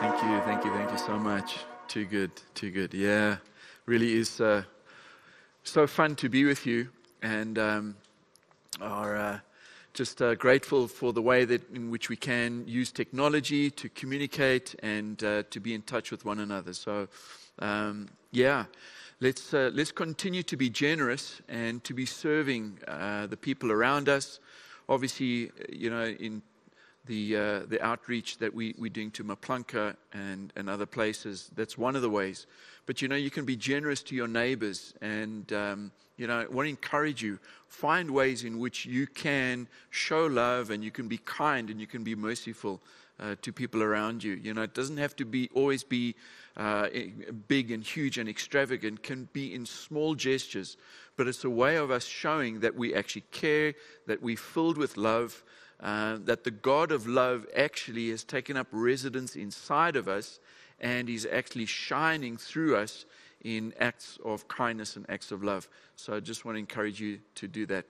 Thank you, thank you, thank you so much. Too good, too good. Yeah, really is uh, so fun to be with you, and um, are uh, just uh, grateful for the way that in which we can use technology to communicate and uh, to be in touch with one another. So, um, yeah, let's uh, let's continue to be generous and to be serving uh, the people around us. Obviously, you know, in the, uh, the outreach that we, we're doing to Maplanka and, and other places. That's one of the ways. But you know, you can be generous to your neighbors. And, um, you know, I want to encourage you find ways in which you can show love and you can be kind and you can be merciful uh, to people around you. You know, it doesn't have to be always be uh, big and huge and extravagant, can be in small gestures. But it's a way of us showing that we actually care, that we're filled with love uh, that the God of love actually has taken up residence inside of us and is actually shining through us in acts of kindness and acts of love. So I just want to encourage you to do that.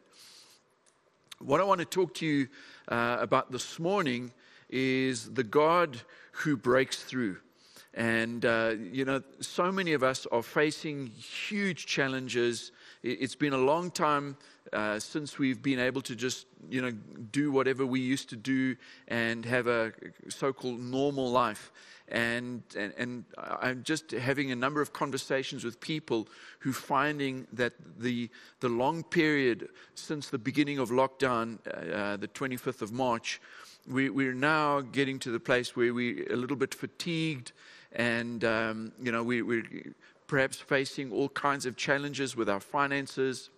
What I want to talk to you uh, about this morning is the God who breaks through. And, uh, you know, so many of us are facing huge challenges. It's been a long time uh, since we've been able to just, you know, do whatever we used to do and have a so called normal life. And, and, and, I'm just having a number of conversations with people who finding that the, the long period since the beginning of lockdown, uh, the 25th of March, we, we're now getting to the place where we're a little bit fatigued and, um, you know, we, we're perhaps facing all kinds of challenges with our finances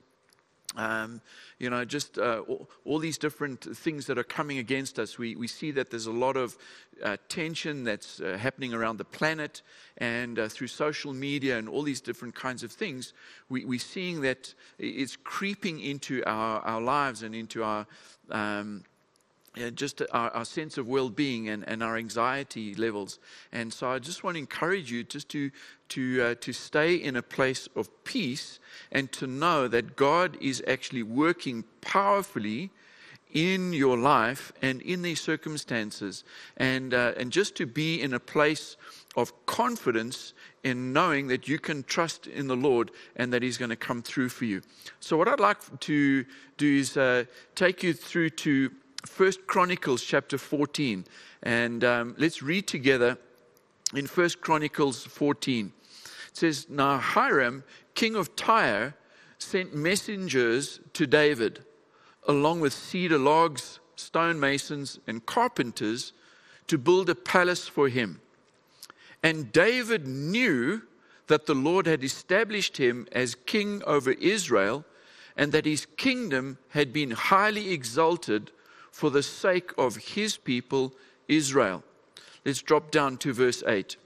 um, you know, just uh, all, all, these different things that are coming against us. We, we see that there's a lot of uh, tension that's uh, happening around the planet and uh, through social media and all these different kinds of things. We, we're seeing that it's creeping into our, our lives and into our, um, just our, our, sense of well-being and, and, our anxiety levels. And so I just want to encourage you just to to uh, to stay in a place of peace and to know that God is actually working powerfully in your life and in these circumstances, and uh, and just to be in a place of confidence in knowing that you can trust in the Lord and that He's going to come through for you. So what I'd like to do is uh, take you through to First Chronicles chapter 14. And um, let's read together in First Chronicles 14. It says, Now Hiram, king of Tyre, sent messengers to David, along with cedar logs, stonemasons, and carpenters, to build a palace for him. And David knew that the Lord had established him as king over Israel, and that his kingdom had been highly exalted for the sake of his people, Israel. Let's drop down to verse 8.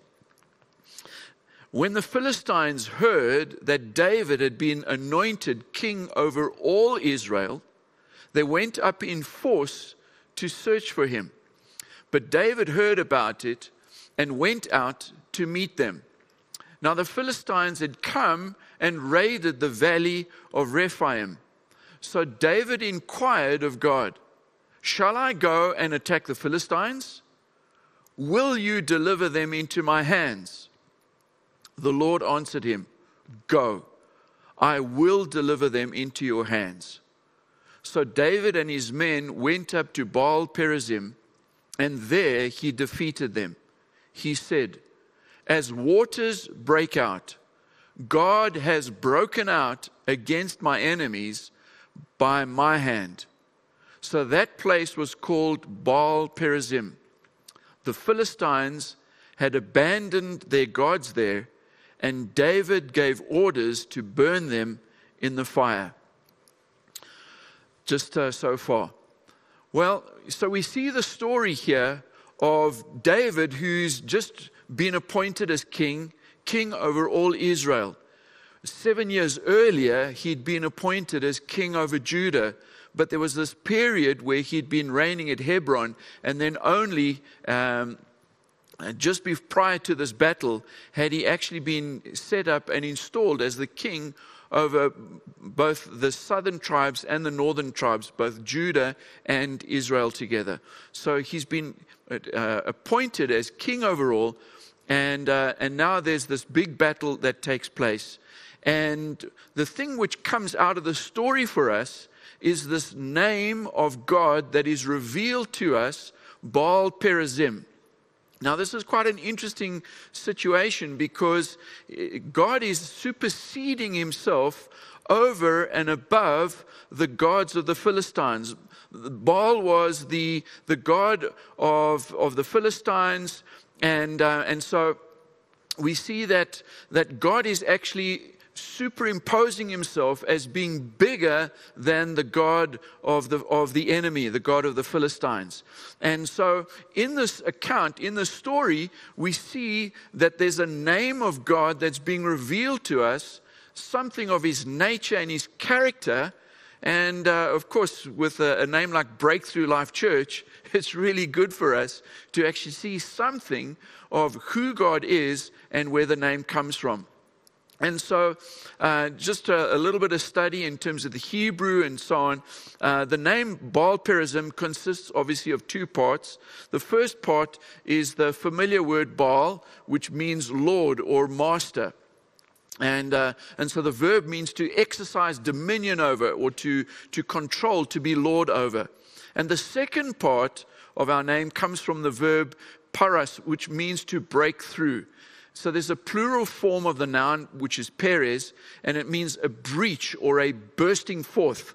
When the Philistines heard that David had been anointed king over all Israel, they went up in force to search for him. But David heard about it and went out to meet them. Now the Philistines had come and raided the valley of Rephaim. So David inquired of God, Shall I go and attack the Philistines? Will you deliver them into my hands? The Lord answered him, Go, I will deliver them into your hands. So David and his men went up to Baal Perazim, and there he defeated them. He said, As waters break out, God has broken out against my enemies by my hand. So that place was called Baal Perazim. The Philistines had abandoned their gods there, and David gave orders to burn them in the fire. Just uh, so far. Well, so we see the story here of David, who's just been appointed as king, king over all Israel. Seven years earlier, he'd been appointed as king over Judah but there was this period where he'd been reigning at Hebron, and then only um, just prior to this battle had he actually been set up and installed as the king over both the southern tribes and the northern tribes, both Judah and Israel together. So he's been uh, appointed as king overall, and, uh, and now there's this big battle that takes place. And the thing which comes out of the story for us is this name of God that is revealed to us, Baal Perazim. Now, this is quite an interesting situation because eh, God is superseding himself over and above the gods of the Philistines. Baal was the, the god of, of the Philistines, and, uh, and so we see that, that God is actually superimposing himself as being bigger than the God of the, of the enemy, the God of the Philistines. And so, in this account, in the story, we see that there's a name of God that's being revealed to us, something of his nature and his character. And uh, of course, with a, a name like Breakthru Life Church, it's really good for us to actually see something of who God is and where the name comes from. And so, uh, just a, a, little bit of study in terms of the Hebrew and so on. Uh, the name Baal Perazim consists obviously of two parts. The first part is the familiar word Baal, which means Lord or Master. And, uh, and so the verb means to exercise dominion over or to, to control, to be Lord over. And the second part of our name comes from the verb paras, which means to break through. So there's a plural form of the noun, which is peres, and it means a breach or a bursting forth.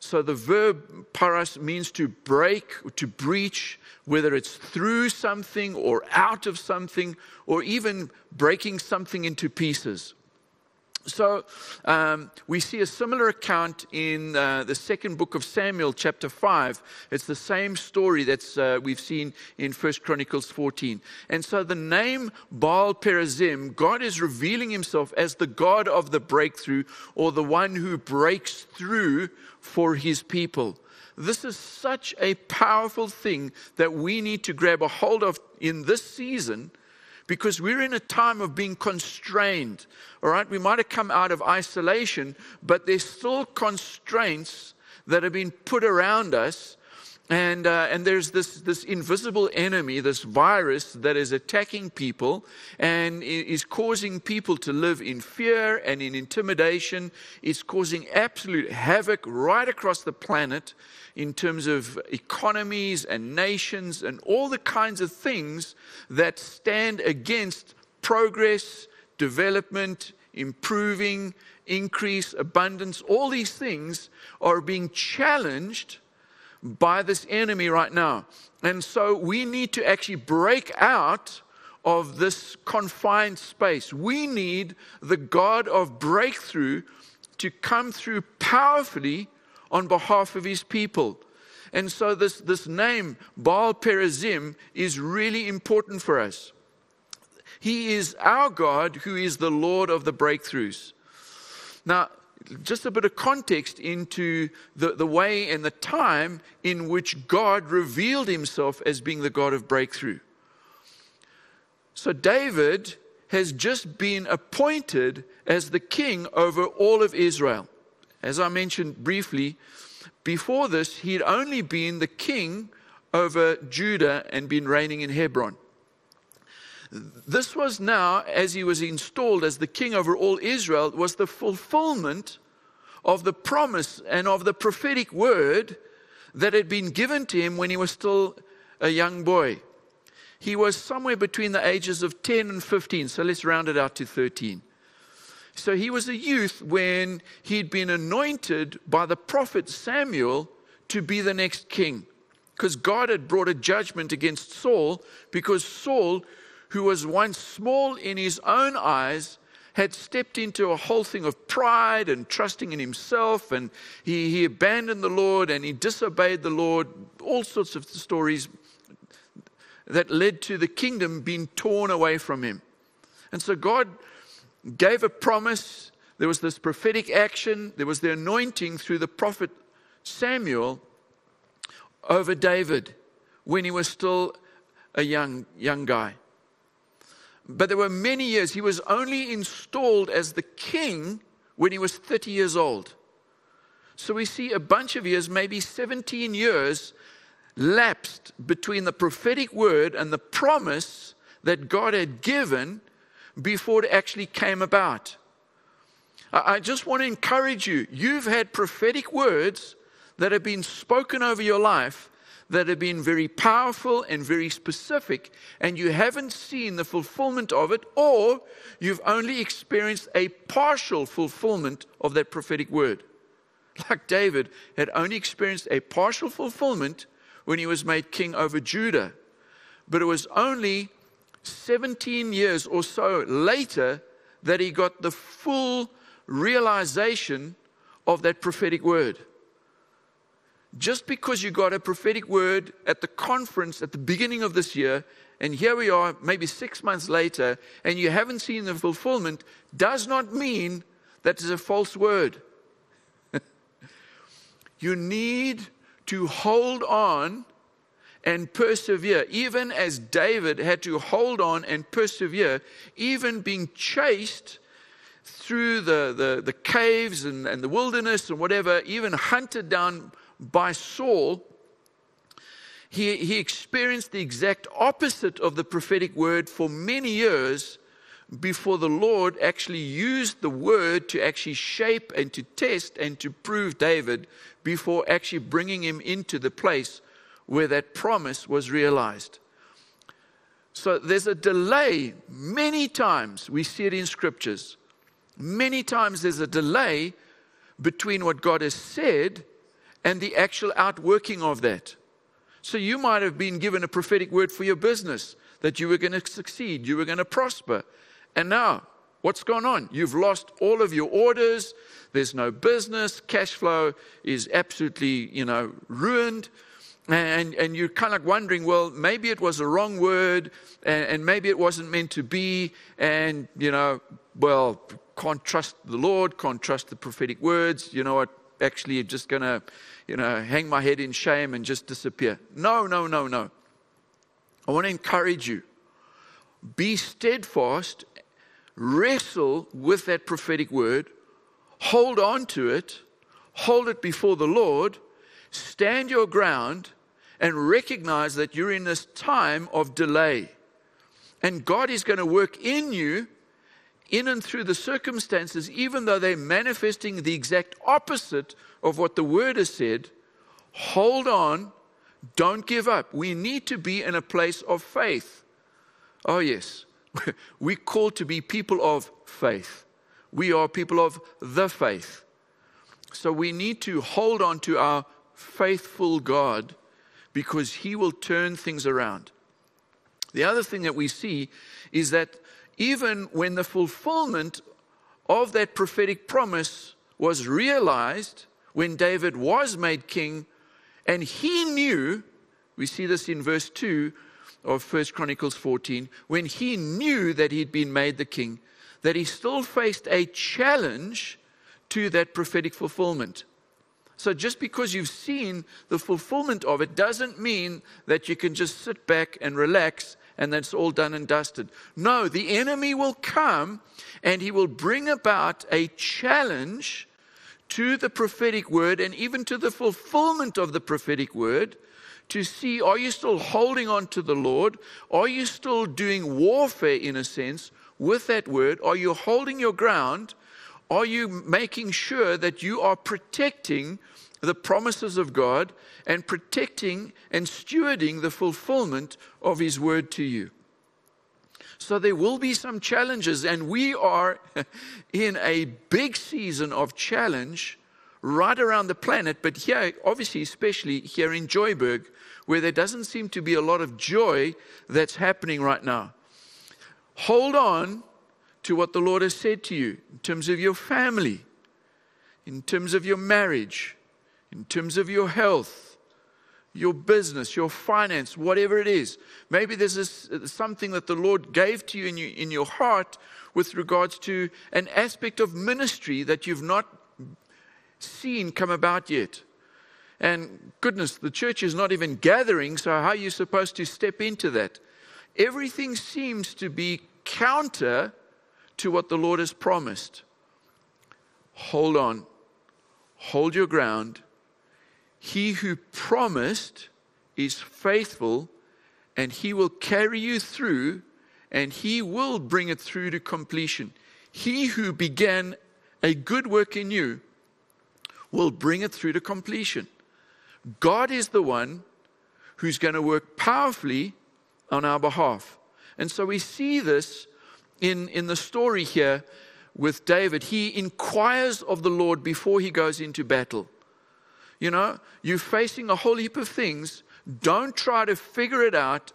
So the verb paras means to break, to breach, whether it's through something or out of something, or even breaking something into pieces. So um, we see a similar account in uh, the second book of Samuel, chapter 5. It's the same story that uh, we've seen in 1 Chronicles 14. And so the name Baal Perazim, God is revealing himself as the God of the breakthrough or the one who breaks through for his people. This is such a powerful thing that we need to grab a hold of in this season because we're in a time of being constrained. All right, we might have come out of isolation, but there's still constraints that have been put around us. And, uh, and there's this, this invisible enemy, this virus that is attacking people and is causing people to live in fear and in intimidation. It's causing absolute havoc right across the planet in terms of economies and nations and all the kinds of things that stand against progress, development, improving, increase, abundance. All these things are being challenged by this enemy right now. And so we need to actually break out of this confined space. We need the God of breakthrough to come through powerfully on behalf of his people. And so this, this name, Baal Perazim, is really important for us. He is our God who is the Lord of the breakthroughs. Now, just a bit of context into the, the way and the time in which God revealed himself as being the God of breakthrough. So, David has just been appointed as the king over all of Israel. As I mentioned briefly, before this, he had only been the king over Judah and been reigning in Hebron. This was now, as he was installed as the king over all Israel, was the fulfillment of the promise and of the prophetic word that had been given to him when he was still a young boy. He was somewhere between the ages of 10 and 15, so let's round it out to 13. So he was a youth when he'd been anointed by the prophet Samuel to be the next king. Because God had brought a judgment against Saul, because Saul, who was once small in his own eyes, had stepped into a whole thing of pride and trusting in himself, and he, he abandoned the Lord and he disobeyed the Lord. All sorts of stories that led to the kingdom being torn away from him. And so God gave a promise. There was this prophetic action. There was the anointing through the prophet Samuel over David when he was still a young, young guy. But there were many years. He was only installed as the king when he was 30 years old. So we see a bunch of years, maybe 17 years, lapsed between the prophetic word and the promise that God had given before it actually came about. I just want to encourage you. You've had prophetic words that have been spoken over your life that have been very powerful and very specific, and you haven't seen the fulfillment of it, or you've only experienced a partial fulfillment of that prophetic word. Like David had only experienced a partial fulfillment when he was made king over Judah. But it was only 17 years or so later that he got the full realization of that prophetic word just because you got a prophetic word at the conference at the beginning of this year, and here we are, maybe six months later, and you haven't seen the fulfillment, does not mean that is a false word. you need to hold on and persevere, even as David had to hold on and persevere, even being chased through the, the, the caves and, and the wilderness and whatever, even hunted down by Saul, he, he experienced the exact opposite of the prophetic word for many years before the Lord actually used the word to actually shape and to test and to prove David before actually bringing him into the place where that promise was realized. So there's a delay. Many times we see it in scriptures. Many times there's a delay between what God has said and the actual outworking of that. So you might have been given a prophetic word for your business that you were going to succeed, you were going to prosper. And now, what's gone on? You've lost all of your orders, there's no business, cash flow is absolutely, you know, ruined. And, and you're kind of wondering, well, maybe it was a wrong word, and, and maybe it wasn't meant to be, and, you know, well, can't trust the Lord, can't trust the prophetic words. You know what? Actually, just going to you know, hang my head in shame and just disappear. No, no, no, no. I want to encourage you. Be steadfast, wrestle with that prophetic word, hold on to it, hold it before the Lord, stand your ground, and recognize that you're in this time of delay. And God is going to work in you, in and through the circumstances, even though they're manifesting the exact opposite of what the word has said, hold on, don't give up. We need to be in a place of faith. Oh, yes. We're called to be people of faith. We are people of the faith. So we need to hold on to our faithful God because He will turn things around. The other thing that we see is that even when the fulfillment of that prophetic promise was realized, when David was made king, and he knew, we see this in verse 2 of 1 Chronicles 14, when he knew that he'd been made the king, that he still faced a challenge to that prophetic fulfillment. So just because you've seen the fulfillment of it doesn't mean that you can just sit back and relax and that's all done and dusted. No, the enemy will come and he will bring about a challenge to the prophetic word and even to the fulfillment of the prophetic word to see are you still holding on to the Lord? Are you still doing warfare in a sense with that word? Are you holding your ground? Are you making sure that you are protecting the promises of God and protecting and stewarding the fulfillment of His word to you? So there will be some challenges, and we are in a big season of challenge right around the planet, but here, obviously, especially here in Joyburg, where there doesn't seem to be a lot of joy that's happening right now. Hold on to what the Lord has said to you in terms of your family, in terms of your marriage, in terms of your health your business, your finance, whatever it is. Maybe there's a, something that the Lord gave to you in, you in your heart with regards to an aspect of ministry that you've not seen come about yet. And goodness, the church is not even gathering, so how are you supposed to step into that? Everything seems to be counter to what the Lord has promised. hold on, hold your ground. He who promised is faithful, and he will carry you through, and he will bring it through to completion. He who began a good work in you will bring it through to completion. God is the one who's going to work powerfully on our behalf. And so we see this in, in the story here with David. He inquires of the Lord before he goes into battle. You know, you're facing a whole heap of things. Don't try to figure it out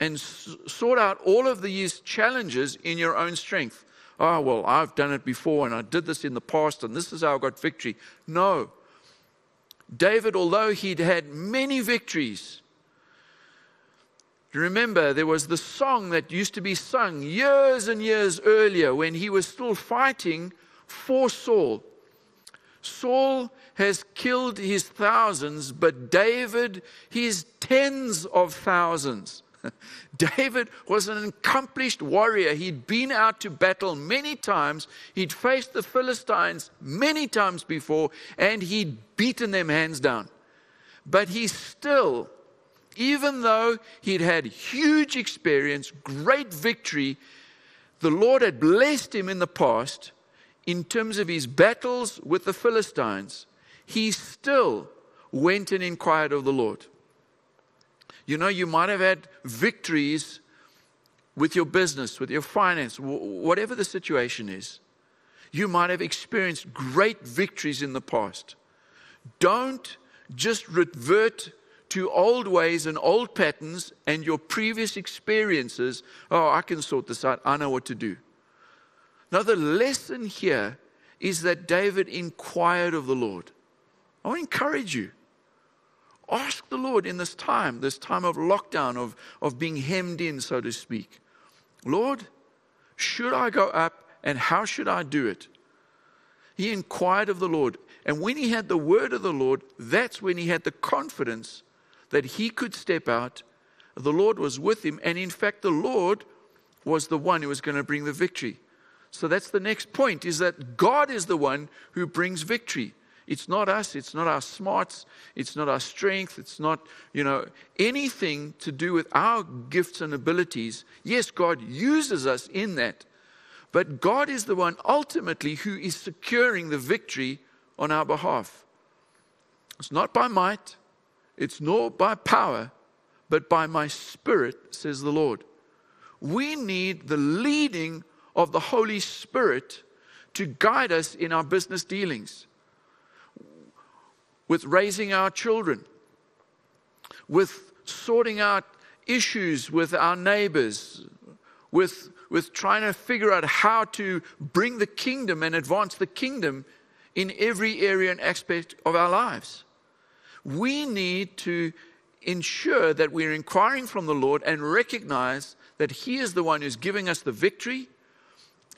and s- sort out all of these challenges in your own strength. Oh, well, I've done it before and I did this in the past and this is how I got victory. No. David, although he'd had many victories, Remember, there was the song that used to be sung years and years earlier when he was still fighting for Saul. Saul has killed his thousands, but David his tens of thousands. David was an accomplished warrior. He'd been out to battle many times. He'd faced the Philistines many times before, and he'd beaten them hands down. But he still even though he'd had huge experience, great victory, the Lord had blessed him in the past in terms of his battles with the Philistines, he still went and inquired of the Lord. You know, you might have had victories with your business, with your finance, whatever the situation is. You might have experienced great victories in the past. Don't just revert to old ways and old patterns and your previous experiences. Oh, I can sort this out. I know what to do. Now, the lesson here is that David inquired of the Lord. I want to encourage you. Ask the Lord in this time, this time of lockdown, of, of being hemmed in, so to speak. Lord, should I go up and how should I do it? He inquired of the Lord. And when he had the word of the Lord, that's when he had the confidence that he could step out. The Lord was with him, and in fact, the Lord was the one who was going to bring the victory. So that's the next point is that God is the one who brings victory. It's not us, it's not our smarts, it's not our strength, it's not, you know, anything to do with our gifts and abilities. Yes, God uses us in that. But God is the one ultimately who is securing the victory on our behalf. It's not by might, it's nor by power, but by my spirit, says the Lord. We need the leading of the Holy Spirit to guide us in our business dealings, with raising our children, with sorting out issues with our neighbors, with, with trying to figure out how to bring the kingdom and advance the kingdom in every area and aspect of our lives. We need to ensure that we're inquiring from the Lord and recognize that He is the one who's giving us the victory,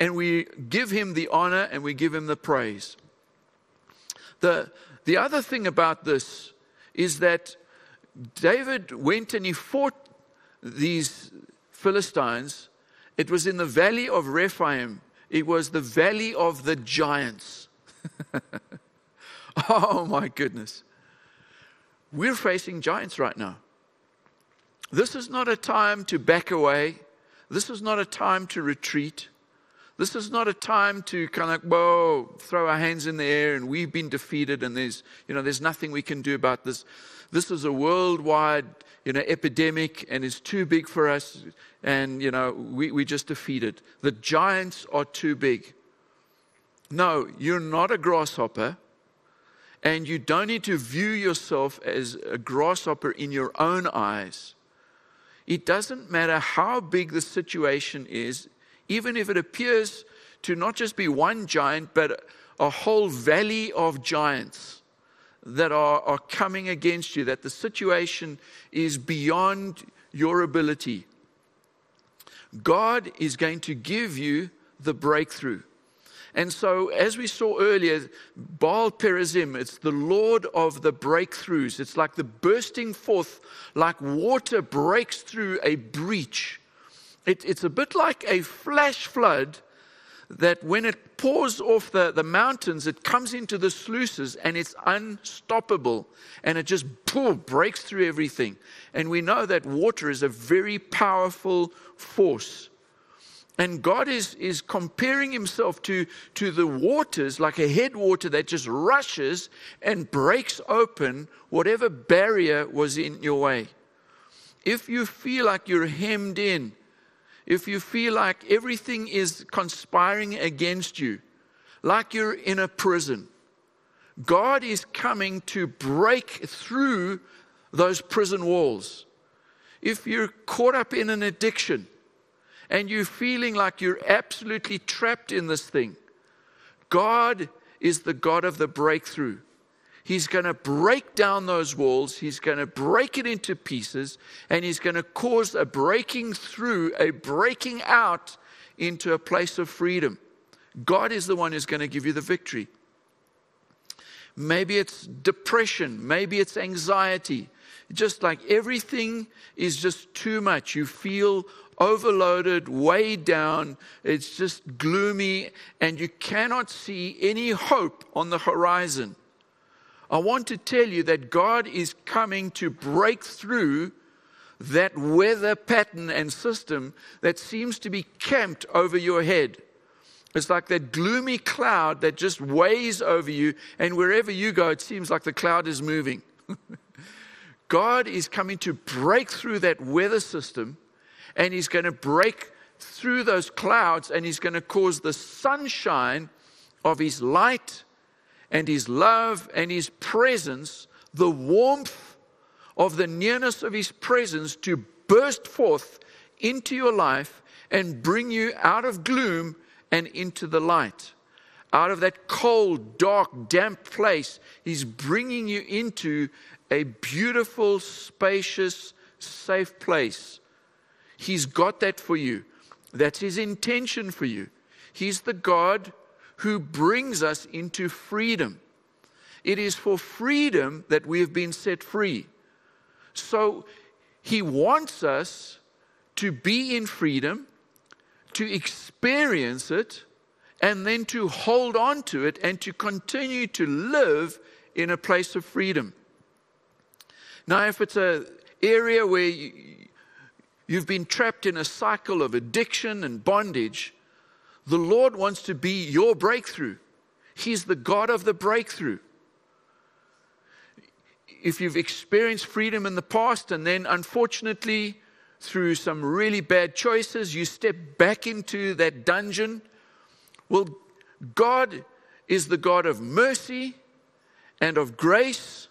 and we give Him the honor and we give Him the praise. The, the other thing about this is that David went and he fought these Philistines. It was in the valley of Rephaim, it was the valley of the giants. oh my goodness. We're facing giants right now. This is not a time to back away. This is not a time to retreat. This is not a time to kind of, whoa, throw our hands in the air and we've been defeated and there's, you know, there's nothing we can do about this. This is a worldwide, you know, epidemic and it's too big for us and, you know, we, we just defeated. The giants are too big. No, you're not a grasshopper. And you don't need to view yourself as a grasshopper in your own eyes. It doesn't matter how big the situation is, even if it appears to not just be one giant, but a whole valley of giants that are, are coming against you, that the situation is beyond your ability. God is going to give you the breakthrough. And so, as we saw earlier, Baal Perazim, it's the Lord of the breakthroughs. It's like the bursting forth, like water breaks through a breach. It, it's a bit like a flash flood that when it pours off the, the mountains, it comes into the sluices and it's unstoppable and it just boom, breaks through everything. And we know that water is a very powerful force. And God is, is comparing himself to, to the waters like a headwater that just rushes and breaks open whatever barrier was in your way. If you feel like you're hemmed in, if you feel like everything is conspiring against you, like you're in a prison, God is coming to break through those prison walls. If you're caught up in an addiction and you're feeling like you're absolutely trapped in this thing, God is the God of the breakthrough. He's going to break down those walls. He's going to break it into pieces. And he's going to cause a breaking through, a breaking out into a place of freedom. God is the one who's going to give you the victory. Maybe it's depression. Maybe it's anxiety. Just like everything is just too much. You feel overloaded, weighed down. It's just gloomy, and you cannot see any hope on the horizon. I want to tell you that God is coming to break through that weather pattern and system that seems to be camped over your head. It's like that gloomy cloud that just weighs over you, and wherever you go, it seems like the cloud is moving. God is coming to break through that weather system, and He's going to break through those clouds, and He's going to cause the sunshine of His light and His love and His presence, the warmth of the nearness of His presence to burst forth into your life and bring you out of gloom and into the light. Out of that cold, dark, damp place, He's bringing you into a beautiful, spacious, safe place. He's got that for you. That's His intention for you. He's the God who brings us into freedom. It is for freedom that we have been set free. So he wants us to be in freedom, to experience it, and then to hold on to it and to continue to live in a place of freedom. Now, if it's an area where you, you've been trapped in a cycle of addiction and bondage, the Lord wants to be your breakthrough. He's the God of the breakthrough. If you've experienced freedom in the past and then unfortunately, through some really bad choices, you step back into that dungeon, well, God is the God of mercy and of grace.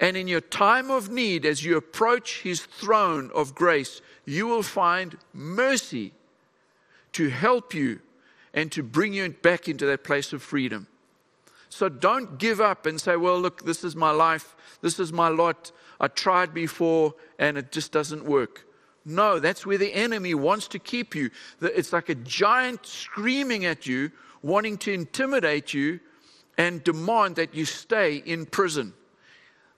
And in your time of need, as you approach his throne of grace, you will find mercy to help you and to bring you back into that place of freedom. So don't give up and say, well, look, this is my life, this is my lot. I tried before and it just doesn't work. No, that's where the enemy wants to keep you. It's like a giant screaming at you, wanting to intimidate you and demand that you stay in prison.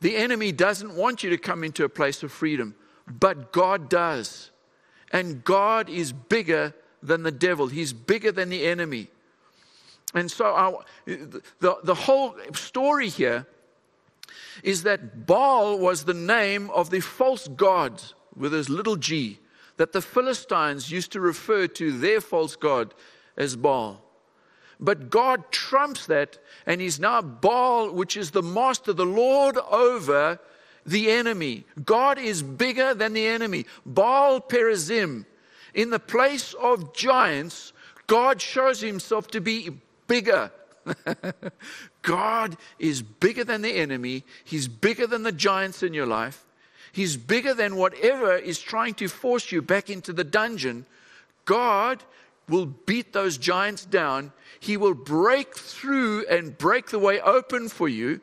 The enemy doesn't want you to come into a place of freedom, but God does. And God is bigger than the devil, he's bigger than the enemy. And so, our, the, the whole story here is that Baal was the name of the false god with his little g, that the Philistines used to refer to their false god as Baal. But God trumps that, and he's now Baal, which is the master, the Lord over the enemy. God is bigger than the enemy. Baal Perazim in the place of giants, God shows himself to be bigger. God is bigger than the enemy. He's bigger than the giants in your life. He's bigger than whatever is trying to force you back into the dungeon. God will beat those giants down. He will break through and break the way open for you.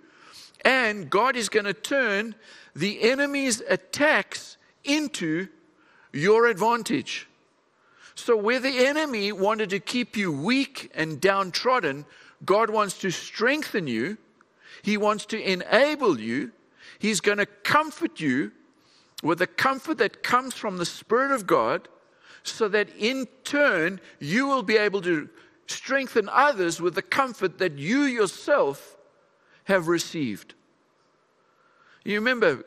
And God is going to turn the enemy's attacks into your advantage. So, where the enemy wanted to keep you weak and downtrodden, God wants to strengthen you. He wants to enable you. He's going to comfort you with the comfort that comes from the Spirit of God, so that in turn you will be able to strengthen others with the comfort that you yourself have received. You remember,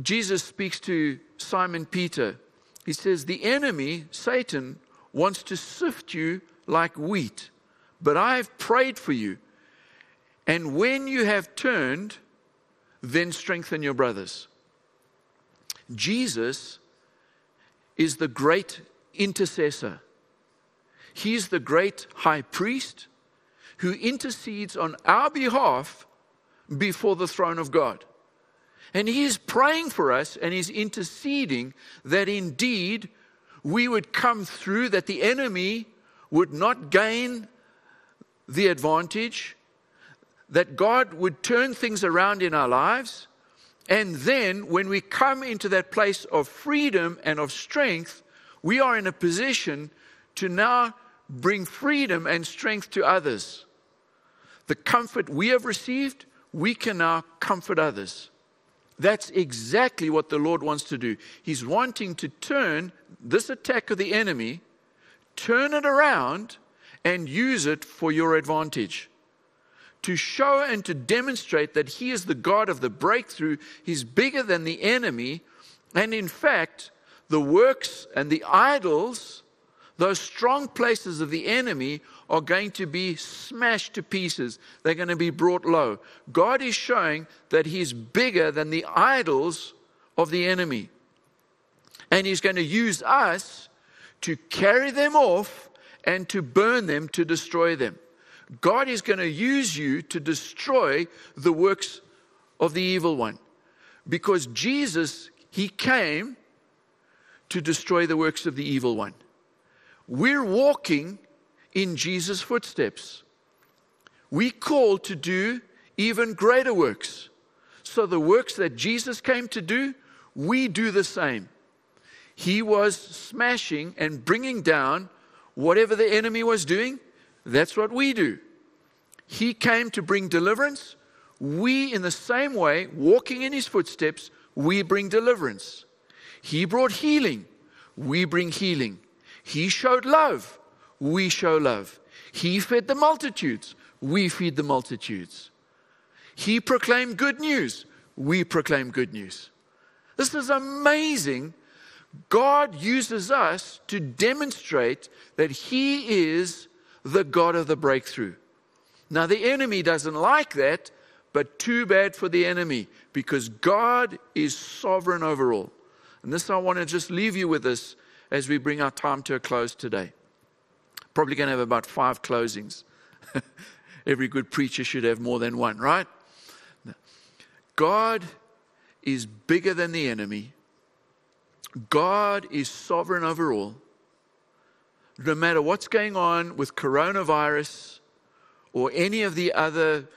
Jesus speaks to Simon Peter. He says, The enemy, Satan, wants to sift you like wheat, but I've prayed for you. And when you have turned, then strengthen your brothers. Jesus is the great intercessor. He's the great high priest who intercedes on our behalf before the throne of God. And he is praying for us and he's interceding that indeed we would come through, that the enemy would not gain the advantage, that God would turn things around in our lives. And then when we come into that place of freedom and of strength, we are in a position to now bring freedom and strength to others. The comfort we have received, we can now comfort others. That's exactly what the Lord wants to do. He's wanting to turn this attack of the enemy, turn it around, and use it for your advantage. To show and to demonstrate that He is the God of the breakthrough, He's bigger than the enemy, and in fact, the works and the idols, those strong places of the enemy, are going to be smashed to pieces. They're going to be brought low. God is showing that He's bigger than the idols of the enemy. And He's going to use us to carry them off and to burn them, to destroy them. God is going to use you to destroy the works of the evil one. Because Jesus, He came to destroy the works of the evil one. We're walking in Jesus' footsteps. We call to do even greater works. So the works that Jesus came to do, we do the same. He was smashing and bringing down whatever the enemy was doing. That's what we do. He came to bring deliverance. We, in the same way, walking in his footsteps, we bring deliverance. He brought healing. We bring healing. He showed love we show love. He fed the multitudes, we feed the multitudes. He proclaimed good news, we proclaim good news. This is amazing. God uses us to demonstrate that He is the God of the breakthrough. Now, the enemy doesn't like that, but too bad for the enemy because God is sovereign over all. And this, I want to just leave you with this as we bring our time to a close today. Probably going to have about five closings. Every good preacher should have more than one, right? God is bigger than the enemy. God is sovereign over all. No matter what's going on with coronavirus or any of the other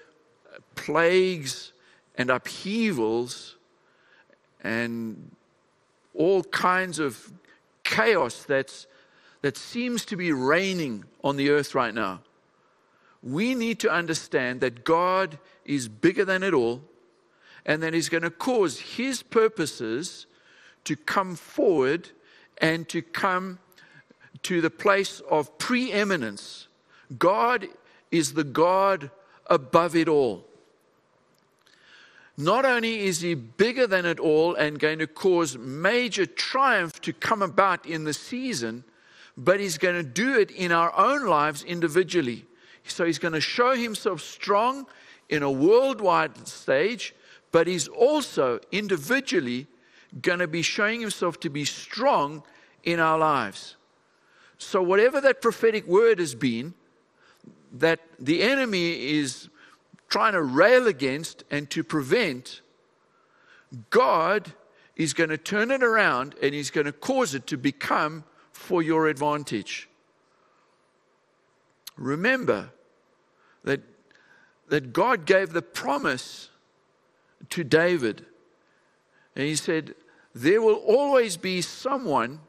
plagues and upheavals and all kinds of chaos that's that seems to be reigning on the earth right now. We need to understand that God is bigger than it all and that He's going to cause His purposes to come forward and to come to the place of preeminence. God is the God above it all. Not only is he bigger than it all and going to cause major triumph to come about in the season, but He's going to do it in our own lives individually. So He's going to show Himself strong in a worldwide stage, but He's also individually going to be showing Himself to be strong in our lives. So, whatever that prophetic word has been, that the enemy is trying to rail against and to prevent, God is going to turn it around and He's going to cause it to become for your advantage. Remember that, that God gave the promise to David. And he said, There will always be someone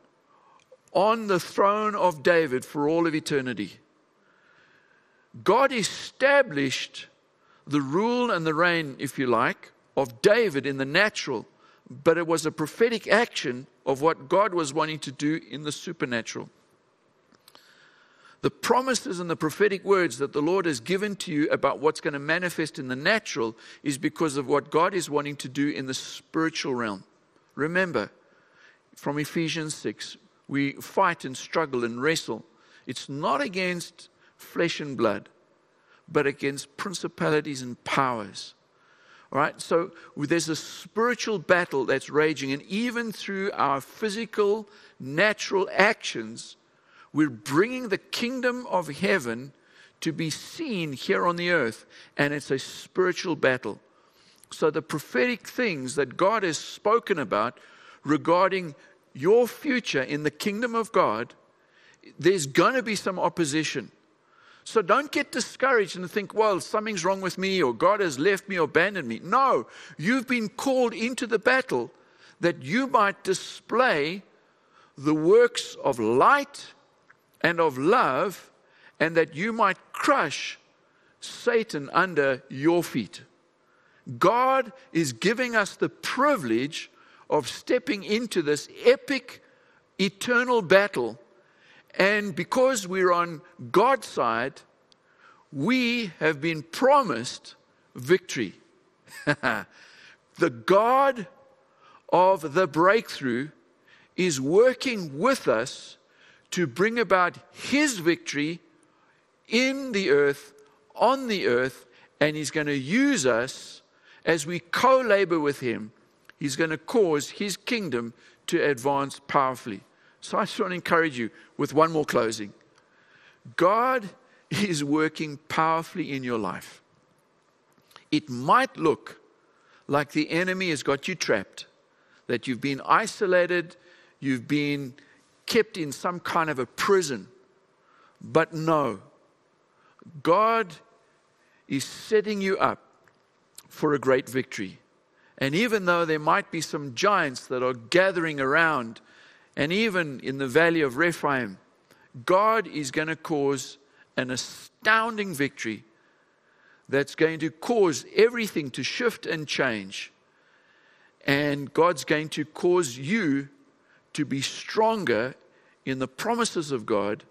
on the throne of David for all of eternity. God established the rule and the reign, if you like, of David in the natural, but it was a prophetic action of what God was wanting to do in the supernatural. The promises and the prophetic words that the Lord has given to you about what's going to manifest in the natural is because of what God is wanting to do in the spiritual realm. Remember, from Ephesians 6, we fight and struggle and wrestle. It's not against flesh and blood, but against principalities and powers. All right, so there's a spiritual battle that's raging, and even through our physical, natural actions, we're bringing the kingdom of heaven to be seen here on the earth, and it's a spiritual battle. So, the prophetic things that God has spoken about regarding your future in the kingdom of God, there's going to be some opposition. So don't get discouraged and think, well, something's wrong with me or God has left me or abandoned me. No, you've been called into the battle that you might display the works of light and of love and that you might crush Satan under your feet. God is giving us the privilege of stepping into this epic eternal battle and because we're on God's side, we have been promised victory. the God of the breakthrough is working with us to bring about his victory in the earth, on the earth, and he's going to use us as we co labor with him. He's going to cause his kingdom to advance powerfully. So I just want to encourage you with one more closing. God is working powerfully in your life. It might look like the enemy has got you trapped, that you've been isolated, you've been kept in some kind of a prison. But no, God is setting you up for a great victory. And even though there might be some giants that are gathering around and even in the valley of Rephaim, God is going to cause an astounding victory that's going to cause everything to shift and change. And God's going to cause you to be stronger in the promises of God,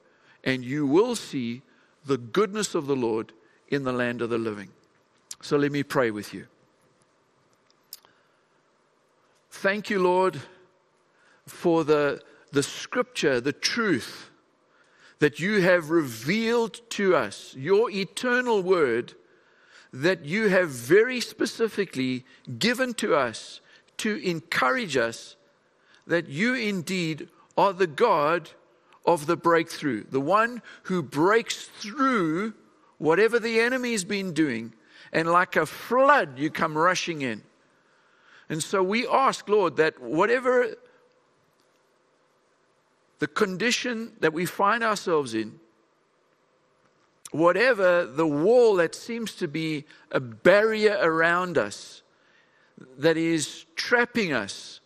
and you will see the goodness of the Lord in the land of the living. So let me pray with you. Thank you, Lord for the, the scripture, the truth that you have revealed to us, your eternal word that you have very specifically given to us to encourage us that you indeed are the God of the breakthrough, the one who breaks through whatever the enemy has been doing, and like a flood, you come rushing in. And so we ask, Lord, that whatever the condition that we find ourselves in, whatever the wall that seems to be a barrier around us that is trapping us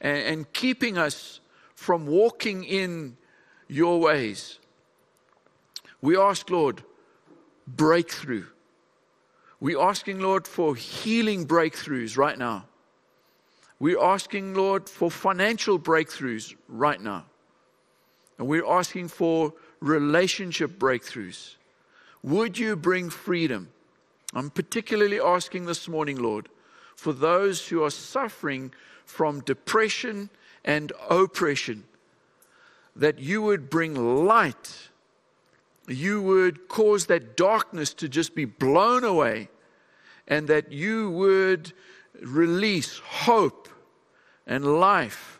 and, and keeping us from walking in your ways, we ask, Lord, breakthrough. We're asking, Lord, for healing breakthroughs right now. We're asking, Lord, for financial breakthroughs right now. And we're asking for relationship breakthroughs. Would you bring freedom? I'm particularly asking this morning, Lord, for those who are suffering from depression and oppression, that you would bring light. You would cause that darkness to just be blown away, and that you would release hope and life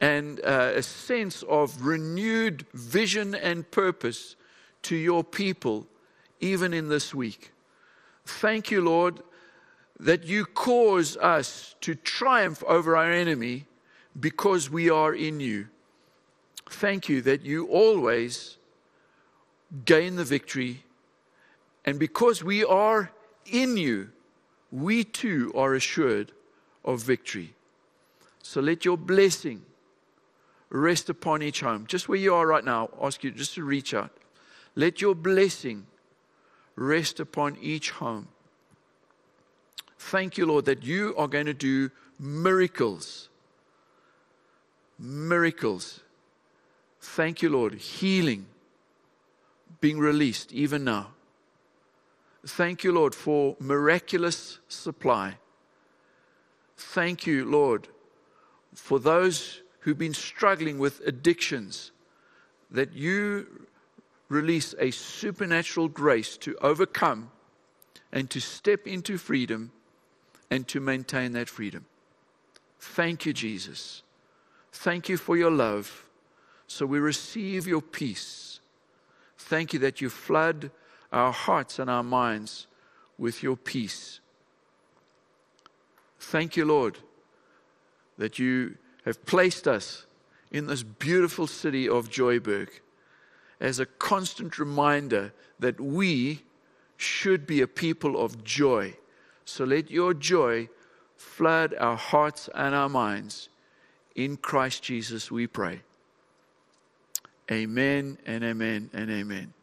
and uh, a sense of renewed vision and purpose to your people, even in this week. Thank you, Lord, that you cause us to triumph over our enemy because we are in you. Thank you that you always gain the victory. And because we are in you, we too are assured of victory. So let your blessing rest upon each home. Just where you are right now, I ask you just to reach out. Let your blessing rest upon each home. Thank you, Lord, that you are going to do miracles. Miracles. Thank you, Lord. Healing, being released even now. Thank you, Lord, for miraculous supply. Thank you, Lord, for those who've been struggling with addictions, that you release a supernatural grace to overcome and to step into freedom and to maintain that freedom. Thank you, Jesus. Thank you for your love. So we receive your peace. Thank you that you flood our hearts and our minds with your peace. Thank you, Lord, that you have placed us in this beautiful city of Joyburg as a constant reminder that we should be a people of joy. So let your joy flood our hearts and our minds. In Christ Jesus, we pray. Amen and amen and amen.